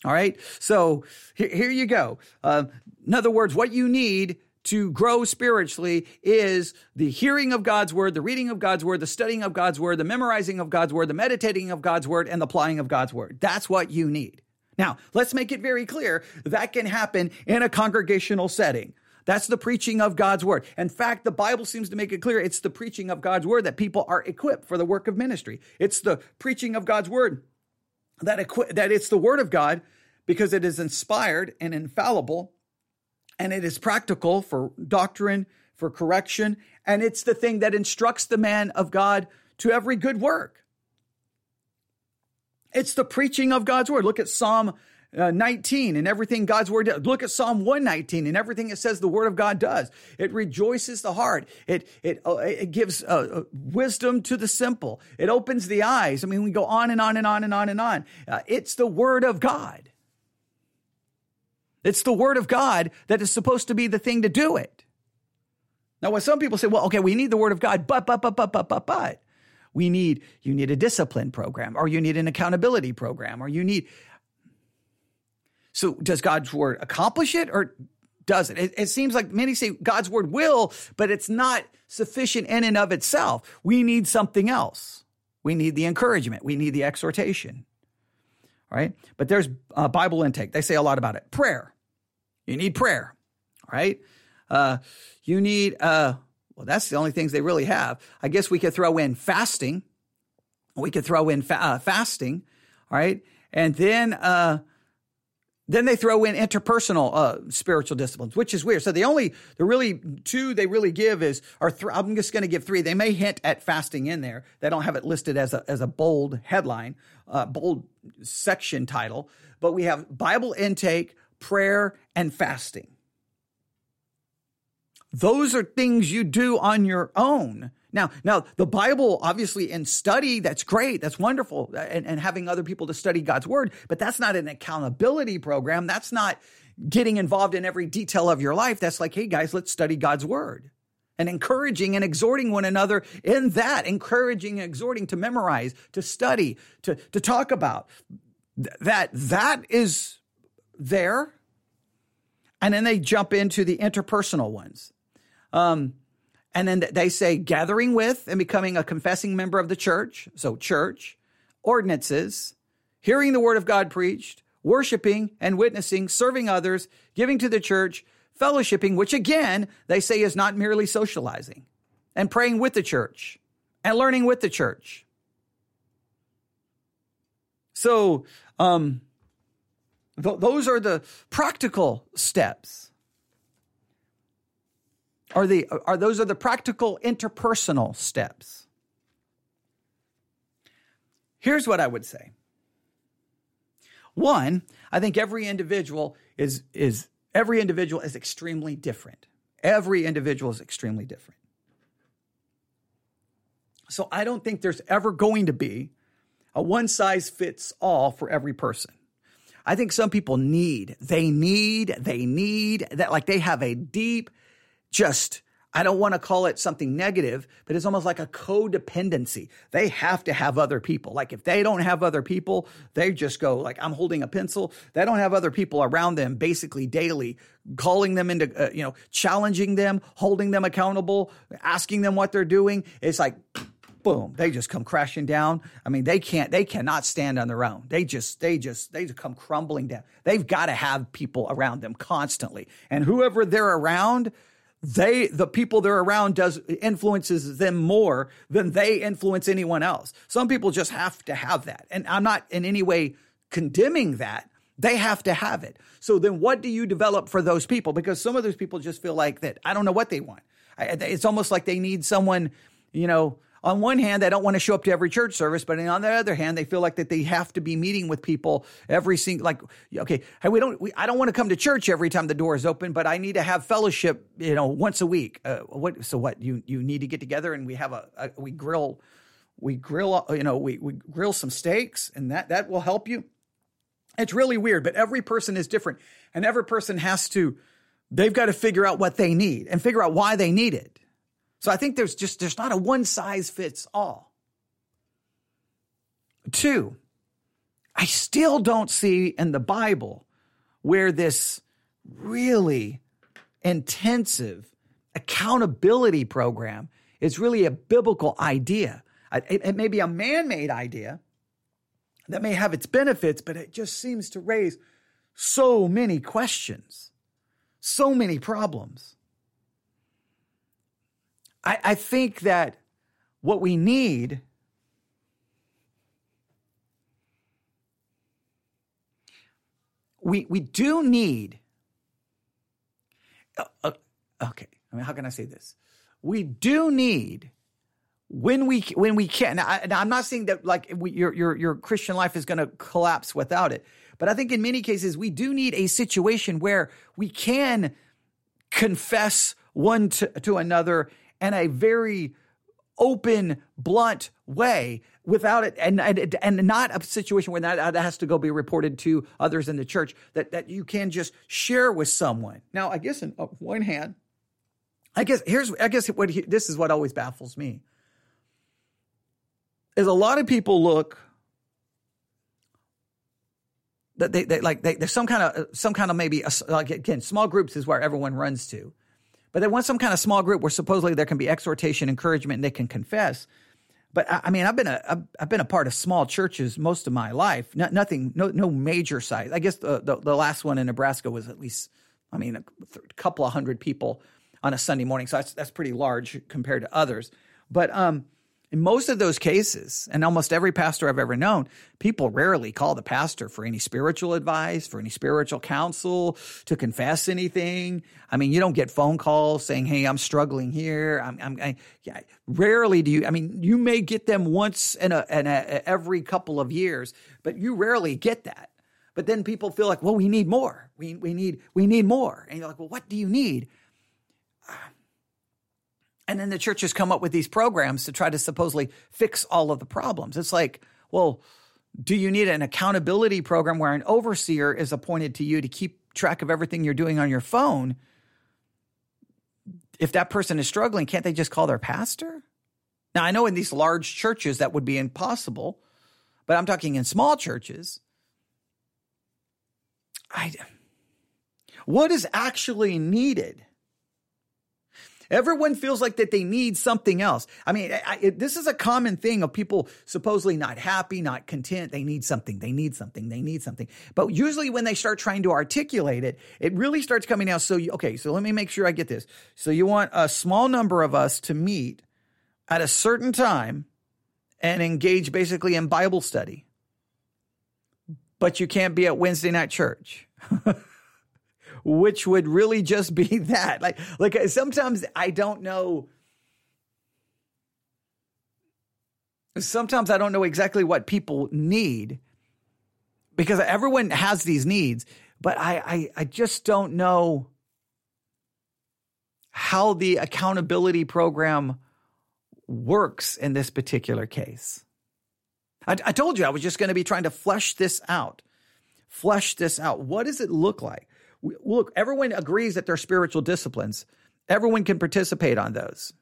All right, so here, you go. Uh, in other words, what you need to grow spiritually is the hearing of God's word, the reading of God's word, the studying of God's word, the memorizing of God's word, the meditating of God's word, and the applying of God's word. That's what you need. Now, let's make it very clear that can happen in a congregational setting. That's the preaching of God's word. In fact, the Bible seems to make it clear it's the preaching of God's word that people are equipped for the work of ministry. It's the preaching of God's word that equi- that it's the word of God because it is inspired and infallible and it is practical for doctrine, for correction, and it's the thing that instructs the man of God to every good work. It's the preaching of God's word. Look at Psalm uh, 19 and everything God's word does. Look at Psalm 119 and everything it says the word of God does. It rejoices the heart. It, it, uh, it gives uh, uh, wisdom to the simple. It opens the eyes. I mean, we go on and on and on and on and on. Uh, it's the word of God. It's the word of God that is supposed to be the thing to do it. Now, when some people say, well, okay, we need the word of God, but, but, but, but, but, but, but, we need, you need a discipline program or you need an accountability program or you need, so does God's word accomplish it or does it? it? It seems like many say God's word will, but it's not sufficient in and of itself. We need something else. We need the encouragement. We need the exhortation. Right. But there's uh, Bible intake. They say a lot about it. Prayer. You need prayer. Right. Uh, you need, uh, well, that's the only things they really have. I guess we could throw in fasting. We could throw in fa- uh, fasting. All right. And then, uh, then they throw in interpersonal uh, spiritual disciplines, which is weird. So the only, the really two they really give is, or th- I'm just going to give three. They may hint at fasting in there. They don't have it listed as a as a bold headline, uh, bold section title. But we have Bible intake, prayer, and fasting. Those are things you do on your own. Now, now the Bible, obviously in study, that's great. That's wonderful. And, and having other people to study God's word, but that's not an accountability program. That's not getting involved in every detail of your life. That's like, hey guys, let's study God's word and encouraging and exhorting one another in that, encouraging and exhorting to memorize, to study, to, to talk about that, that is there. And then they jump into the interpersonal ones. Um, and then they say gathering with and becoming a confessing member of the church. So, church, ordinances, hearing the word of God preached, worshiping and witnessing, serving others, giving to the church, fellowshipping, which again, they say is not merely socializing, and praying with the church and learning with the church. So, um, th- those are the practical steps are the are those are the practical interpersonal steps. Here's what I would say. One, I think every individual is is every individual is extremely different. Every individual is extremely different. So I don't think there's ever going to be a one size fits all for every person. I think some people need, they need, they need that like they have a deep just I don't want to call it something negative, but it's almost like a codependency. They have to have other people. Like if they don't have other people, they just go like I'm holding a pencil. They don't have other people around them basically daily calling them into uh, you know, challenging them, holding them accountable, asking them what they're doing. It's like boom, they just come crashing down. I mean, they can't, they cannot stand on their own. They just, they just, they just come crumbling down. They've got to have people around them constantly. And whoever they're around, they the people they're around does influences them more than they influence anyone else. Some people just have to have that. And i'm not in any way condemning that. They have to have it. So then what do you develop for those people? Because some of those people just feel like that. I don't know what they want. It's almost like they need someone you know on one hand, they don't want to show up to every church service, but on the other hand, they feel like that they have to be meeting with people every single, like, okay, hey, we don't, we, I don't want to come to church every time the door is open, but I need to have fellowship, you know, once a week. Uh, what, so what, you, you need to get together and we have a, a we grill, we grill, you know, we, we grill some steaks and that, that will help you. It's really weird, but every person is different and every person has to, they've got to figure out what they need and figure out why they need it. So I think there's just, there's not a one size fits all. Two, I still don't see in the Bible where this really intensive accountability program is really a biblical idea. It, it may be a man made idea that may have its benefits, but it just seems to raise so many questions, so many problems. I, I think that what we need we we do need uh, okay I mean, how can i say this we do need when we when we can. Now, I, am not saying that like we, your your your Christian life is going to collapse without it, but I think in many cases we do need a situation where we can confess one to, to another in a very open, blunt way without it and, and, and not a situation where that, uh, that has to go be reported to others in the church that, that you can just share with someone. Now, I guess in uh, one hand, I guess here's, I guess what he, this is what always baffles me is a lot of people look that they, they like they, there's some kind of uh, some kind of maybe a, like again small groups is where everyone runs to but they want some kind of small group where supposedly there can be exhortation encouragement and they can confess but I, I mean i've been a i've been a part of small churches most of my life. No, nothing no no major size. I guess the, the, the last one in nebraska was at least i mean a, couple of hundred people on a sunday morning. So that's that's pretty large compared to others. But um in most of those cases, and almost every pastor I've ever known, people rarely call the pastor for any spiritual advice, for any spiritual counsel, to confess anything. I mean, you don't get phone calls saying, "Hey, I'm struggling here." I'm, I'm I, yeah, rarely do you. I mean, you may get them once in a, in a every couple of years, but you rarely get that. But then people feel like, "Well, we need more. We we need we need more." And you're like, "Well, what do you need?" And then the churches come up with these programs to try to supposedly fix all of the problems. It's like, well, do you need an accountability program where an overseer is appointed to you to keep track of everything you're doing on your phone? If that person is struggling, can't they just call their pastor? Now, I know in these large churches that would be impossible, but I'm talking in small churches. I, what is actually needed? Everyone feels like that they need something else. I mean, I, this is a common thing of people supposedly not happy, not content. They need something. They need something. They need something. But usually when they start trying to articulate it, it really starts coming out. So, you, okay, so let me make sure I get this. So you want a small number of us to meet at a certain time and engage basically in Bible study. But you can't be at Wednesday night church. [laughs] which would really just be [laughs] that. Like, like uh, sometimes I don't know. Sometimes I don't know exactly what people need because everyone has these needs, but I, I, I just don't know how the accountability program works in this particular case. I, I told you I was just going to be trying to flesh this out. Flesh this out. What does it look like? Look, everyone agrees that they're spiritual disciplines. Everyone can participate on those,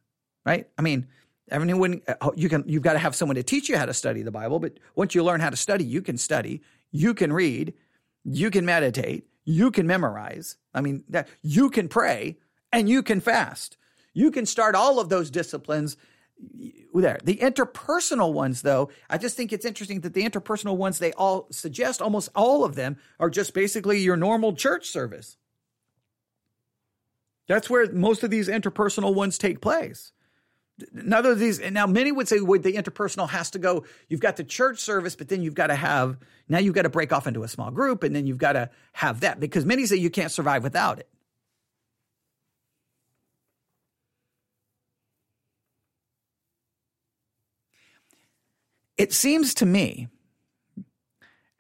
right? I mean, everyone uh, you can you've got to have someone to teach you how to study the Bible, but once you learn how to study, you can study, you can read, you can meditate, you can memorize. I mean, that you can pray and you can fast. You can start all of those disciplines there. The interpersonal ones, though, I just think it's interesting that the interpersonal ones they all suggest, almost all of them, are just basically your normal church service. That's where most of these interpersonal ones take place. None of these, now many would say well, the interpersonal has to go. You've got the church service, but then you've got to have, now you've got to break off into a small group, and then you've got to have that because many say you can't survive without it. It seems to me,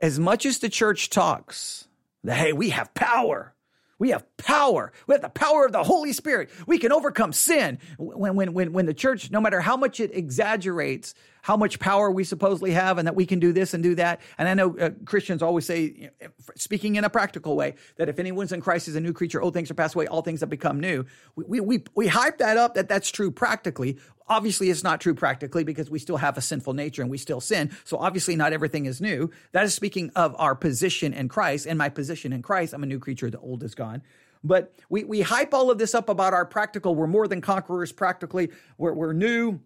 as much as the church talks that, hey, we have power, we have power. We have the power of the Holy Spirit. We can overcome sin. When, when, when, when the church, no matter how much it exaggerates how much power we supposedly have and that we can do this and do that. And I know uh, Christians always say, speaking in a practical way, that if anyone's in Christ is a new creature, old things are passed away, all things have become new. We, we, we, we hype that up that that's true practically. Obviously, it's not true practically because we still have a sinful nature and we still sin. So obviously, not everything is new. That is speaking of our position in Christ. And my position in Christ, I'm a new creature, the old is gone. But we, we hype all of this up about our practical. We're more than conquerors practically. We're, we're new.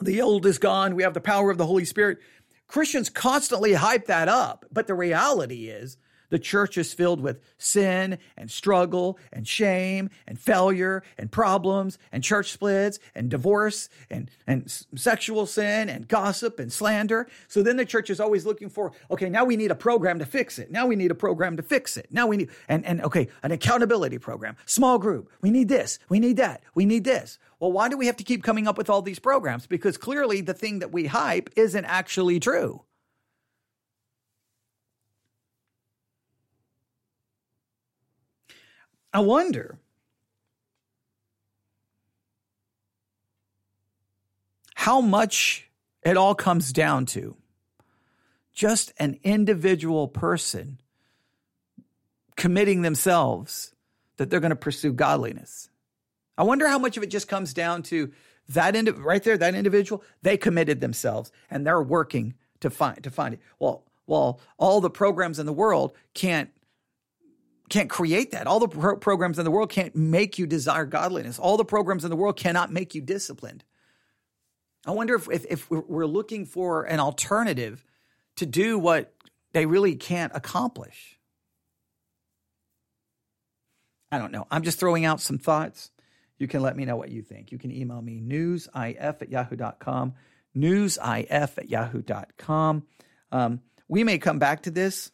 The old is gone. We have the power of the Holy Spirit. Christians constantly hype that up. But the reality is, The church is filled with sin and struggle and shame and failure and problems and church splits and divorce and, and sexual sin and gossip and slander. So then the church is always looking for, okay, now we need a program to fix it. Now we need a program to fix it. Now we need, and, and okay, an accountability program, small group. We need this. We need that. We need this. Well, why do we have to keep coming up with all these programs? Because clearly the thing that we hype isn't actually true. I wonder how much it all comes down to just an individual person committing themselves that they're going to pursue godliness. I wonder how much of it just comes down to that indi- right there, that individual, they committed themselves and they're working to find to find it. Well, well, all the programs in the world can't can't create that. All the pro- programs in the world can't make you desire godliness. All the programs in the world cannot make you disciplined. I wonder if, if, if we're looking for an alternative to do what they really can't accomplish. I don't know. I'm just throwing out some thoughts. You can let me know what you think. You can email me newsif at yahoo.com, newsif at yahoo.com. Um, we may come back to this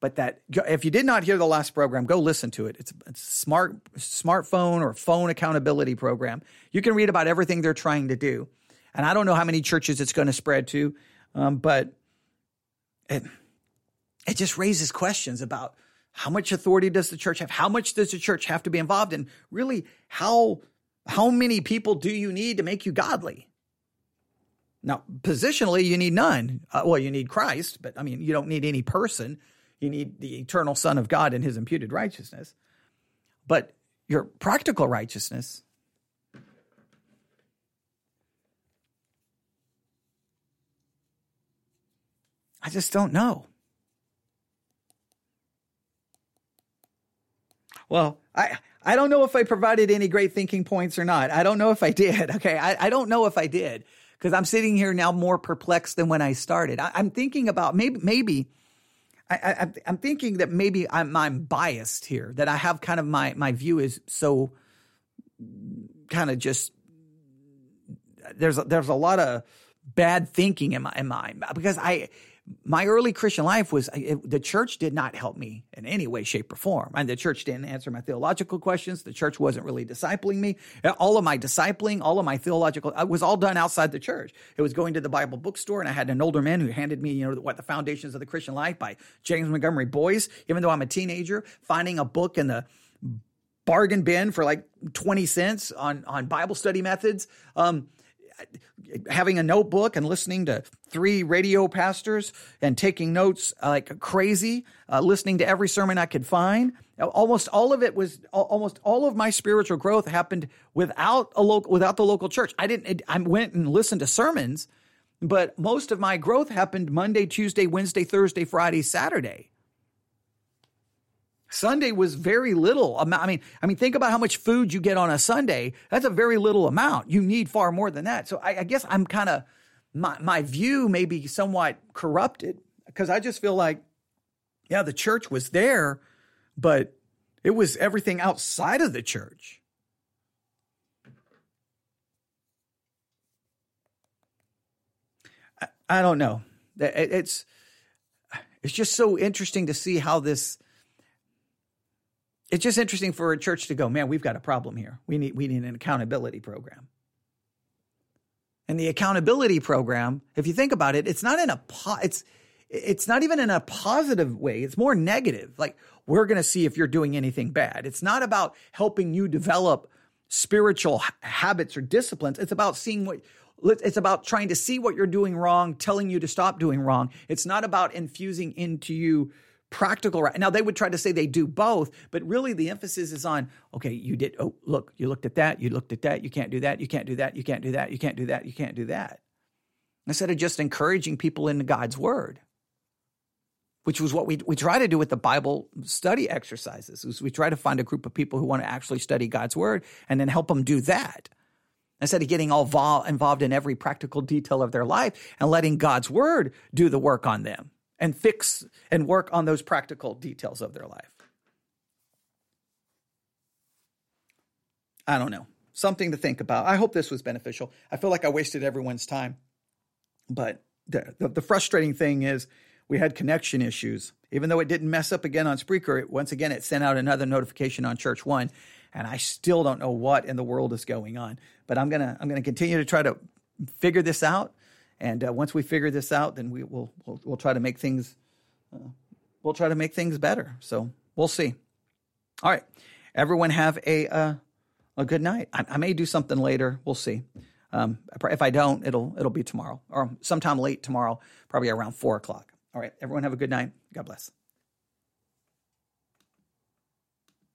but that if you did not hear the last program, go listen to it. It's, a smart smartphone or phone accountability program. You can read about everything they're trying to do, and I don't know how many churches it's going to spread to, um, but it it just raises questions about how much authority does the church have? How much does the church have to be involved in? Really, how how many people do you need to make you godly? Now, positionally, you need none. Uh, well, you need Christ, but I mean, you don't need any person. You need the eternal Son of God and his imputed righteousness. But your practical righteousness, I just don't know. Well, I I don't know if I provided any great thinking points or not. I don't know if I did. [laughs] Okay, I, I don't know if I did because I'm sitting here now more perplexed than when I started. I, am thinking about maybe maybe I, am thinking that maybe I'm, I'm biased here, that I have kind of my, my view is so kind of just, there's, a, there's a lot of bad thinking in my, in my, because I, my early Christian life was it, the church did not help me in any way, shape, or form. And the church didn't answer my theological questions. The church wasn't really discipling me. All of my discipling, all of my theological, it was all done outside the church. It was going to the Bible bookstore, and I had an older man who handed me, you know, what the foundations of the Christian life by James Montgomery Boice. Even though I'm a teenager, finding a book in the bargain bin for like 20 cents on on Bible study methods. Um, having a notebook and listening to three radio pastors and taking notes like crazy, uh, listening to every sermon I could find. Almost all of it was almost all of my spiritual growth happened without a local without the local church. I didn't. I went and listened to sermons, but most of my growth happened Monday, Tuesday, Wednesday, Thursday, Friday, Saturday. Sunday was very little. Amount. I mean, I mean, think about how much food you get on a Sunday. That's a very little amount. You need far more than that. So I, I guess I'm kind of my my view may be somewhat corrupted because I just feel like, yeah, the church was there, but it was everything outside of the church. I, I don't know. It's it's just so interesting to see how this it's just interesting for a church to go, man, we've got a problem here. We need we need an accountability program. And the accountability program, if you think about it, it's not in a po- it's it's not even in a positive way. It's more negative. Like we're going to see if you're doing anything bad. It's not about helping you develop spiritual habits or disciplines. It's about seeing what it's about trying to see what you're doing wrong, telling you to stop doing wrong. It's not about infusing into you practical right now they would try to say they do both but really the emphasis is on okay you did oh look you looked at that you looked at that you can't do that you can't do that you can't do that you can't do that you can't do that. Instead of just encouraging people into god's word which was what we, we try to do with the bible study exercises is we try to find a group of people who want to actually study god's word and then help them do that. Instead of getting all vol- involved in every practical detail of their life and letting god's word do the work on them and fix and work on those practical details of their life. I don't know. Something to think about. I hope this was beneficial. I feel like I wasted everyone's time. But the, the, the frustrating thing is we had connection issues. Even though it didn't mess up again on Spreaker, it, once again, it sent out another notification on Church One. And I still don't know what in the world is going on. But I'm going to I'm going to continue to try to figure this out. And uh, once we figure this out, then we will we'll, we'll try to make things uh, we'll try to make things better. So we'll see. All right, everyone have a uh, a good night. I, I, may do something later. We'll see. Um, if I don't, it'll it'll be tomorrow or sometime late tomorrow, probably around four o'clock. All right, everyone have a good night. God bless.